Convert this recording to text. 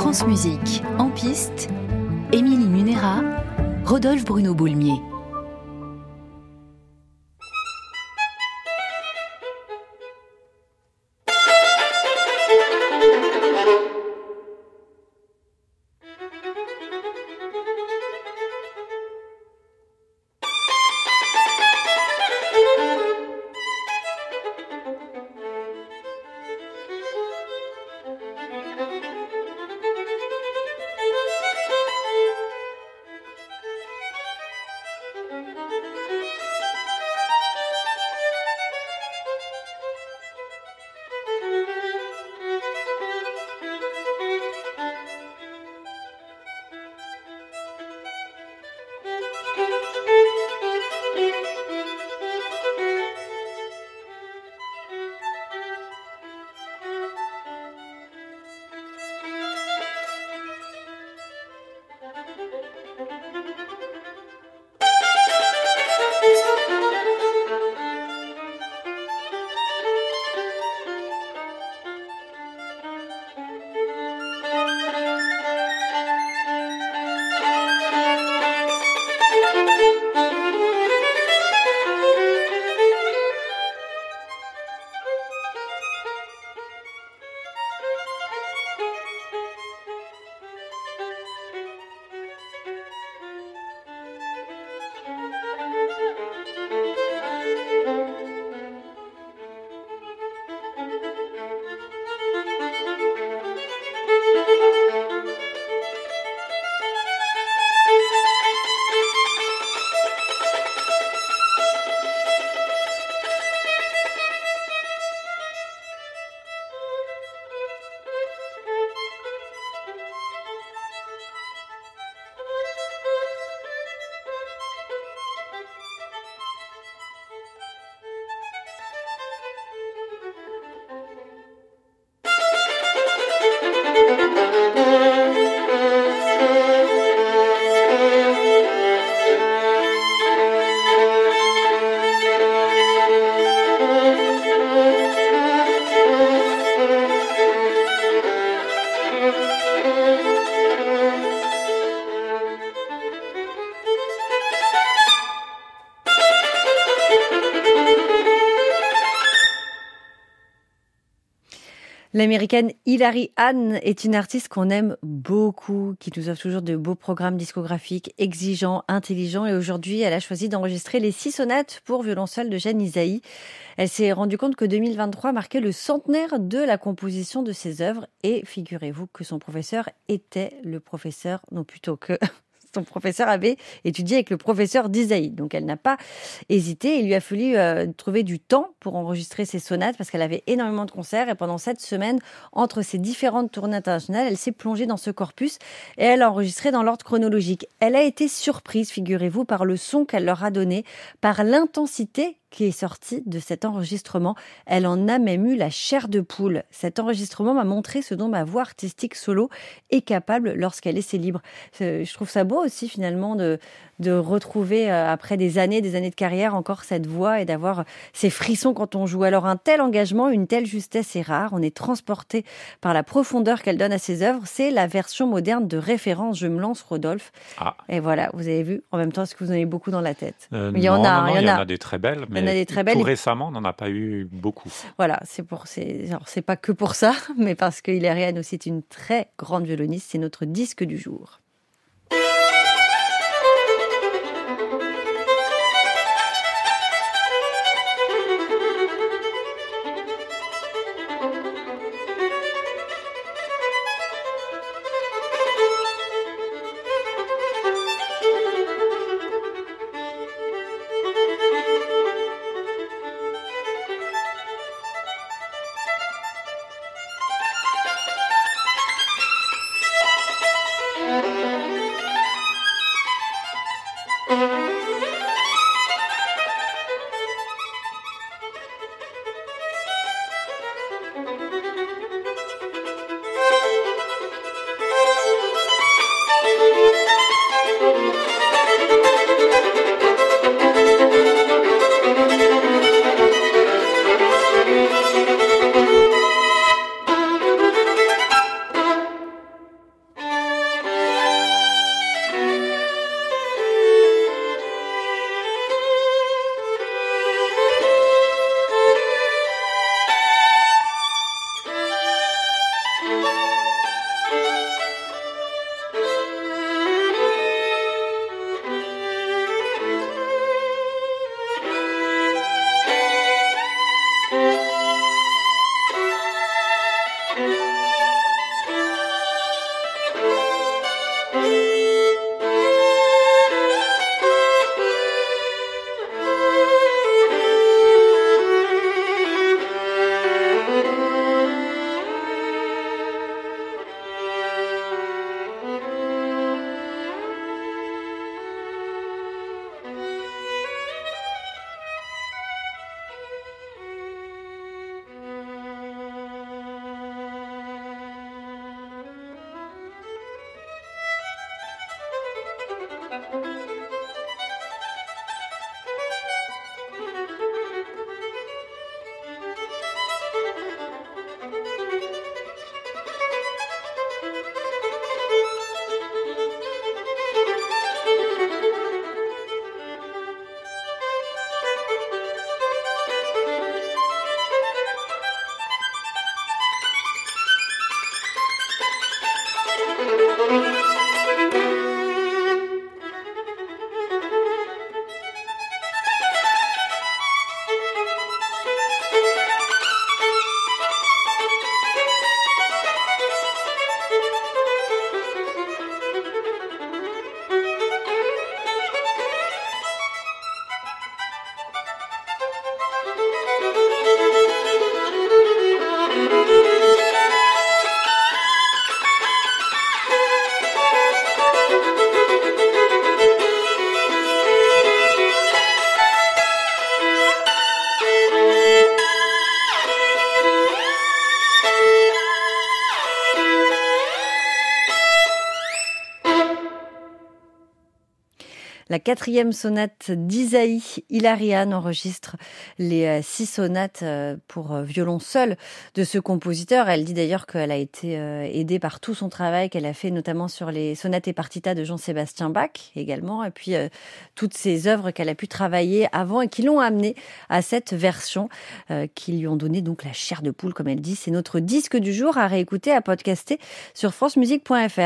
France Musique, en piste, Émilie Munera, Rodolphe Bruno Boulmier. L'américaine Hilary Hahn est une artiste qu'on aime beaucoup, qui nous offre toujours de beaux programmes discographiques exigeants, intelligents. Et aujourd'hui, elle a choisi d'enregistrer les six sonates pour violoncelle de Jeanne Isaïe. Elle s'est rendue compte que 2023 marquait le centenaire de la composition de ses œuvres. Et figurez-vous que son professeur était le professeur, non plutôt que son professeur avait étudié avec le professeur d'Isaïe. Donc elle n'a pas hésité. Il lui a fallu euh, trouver du temps pour enregistrer ses sonates parce qu'elle avait énormément de concerts et pendant cette semaine, entre ses différentes tournées internationales, elle s'est plongée dans ce corpus et elle a enregistré dans l'ordre chronologique. Elle a été surprise, figurez-vous, par le son qu'elle leur a donné, par l'intensité qui est sortie de cet enregistrement. Elle en a même eu la chair de poule. Cet enregistrement m'a montré ce dont ma voix artistique solo est capable lorsqu'elle est libre. Euh, je trouve ça beau aussi finalement de, de retrouver euh, après des années, des années de carrière encore cette voix et d'avoir ces frissons quand on joue. Alors un tel engagement, une telle justesse est rare. On est transporté par la profondeur qu'elle donne à ses œuvres. C'est la version moderne de référence. Je me lance, Rodolphe. Ah. Et voilà, vous avez vu. En même temps, est-ce que vous en avez beaucoup dans la tête? Euh, Il y en a, il y, en a. des très belles, mais il y en a des très belles. tout récemment, on n'en a pas eu beaucoup. Voilà, c'est pour, c'est, c'est pas que pour ça, mais parce que Hilariane aussi est une très grande violoniste. C'est notre disque du jour. La quatrième sonate d'Isaïe Hilarian enregistre les euh, six sonates euh, pour euh, violon seul de ce compositeur. Elle dit d'ailleurs qu'elle a été aidée par tout son travail qu'elle a fait notamment sur les sonates et partitas de Jean-Sébastien Bach également, et puis toutes ces œuvres qu'elle a pu travailler avant et qui l'ont amenée à cette version qui lui ont donné donc la chair de poule, comme elle dit. C'est notre disque du jour à réécouter, à podcaster sur francemusique.fr.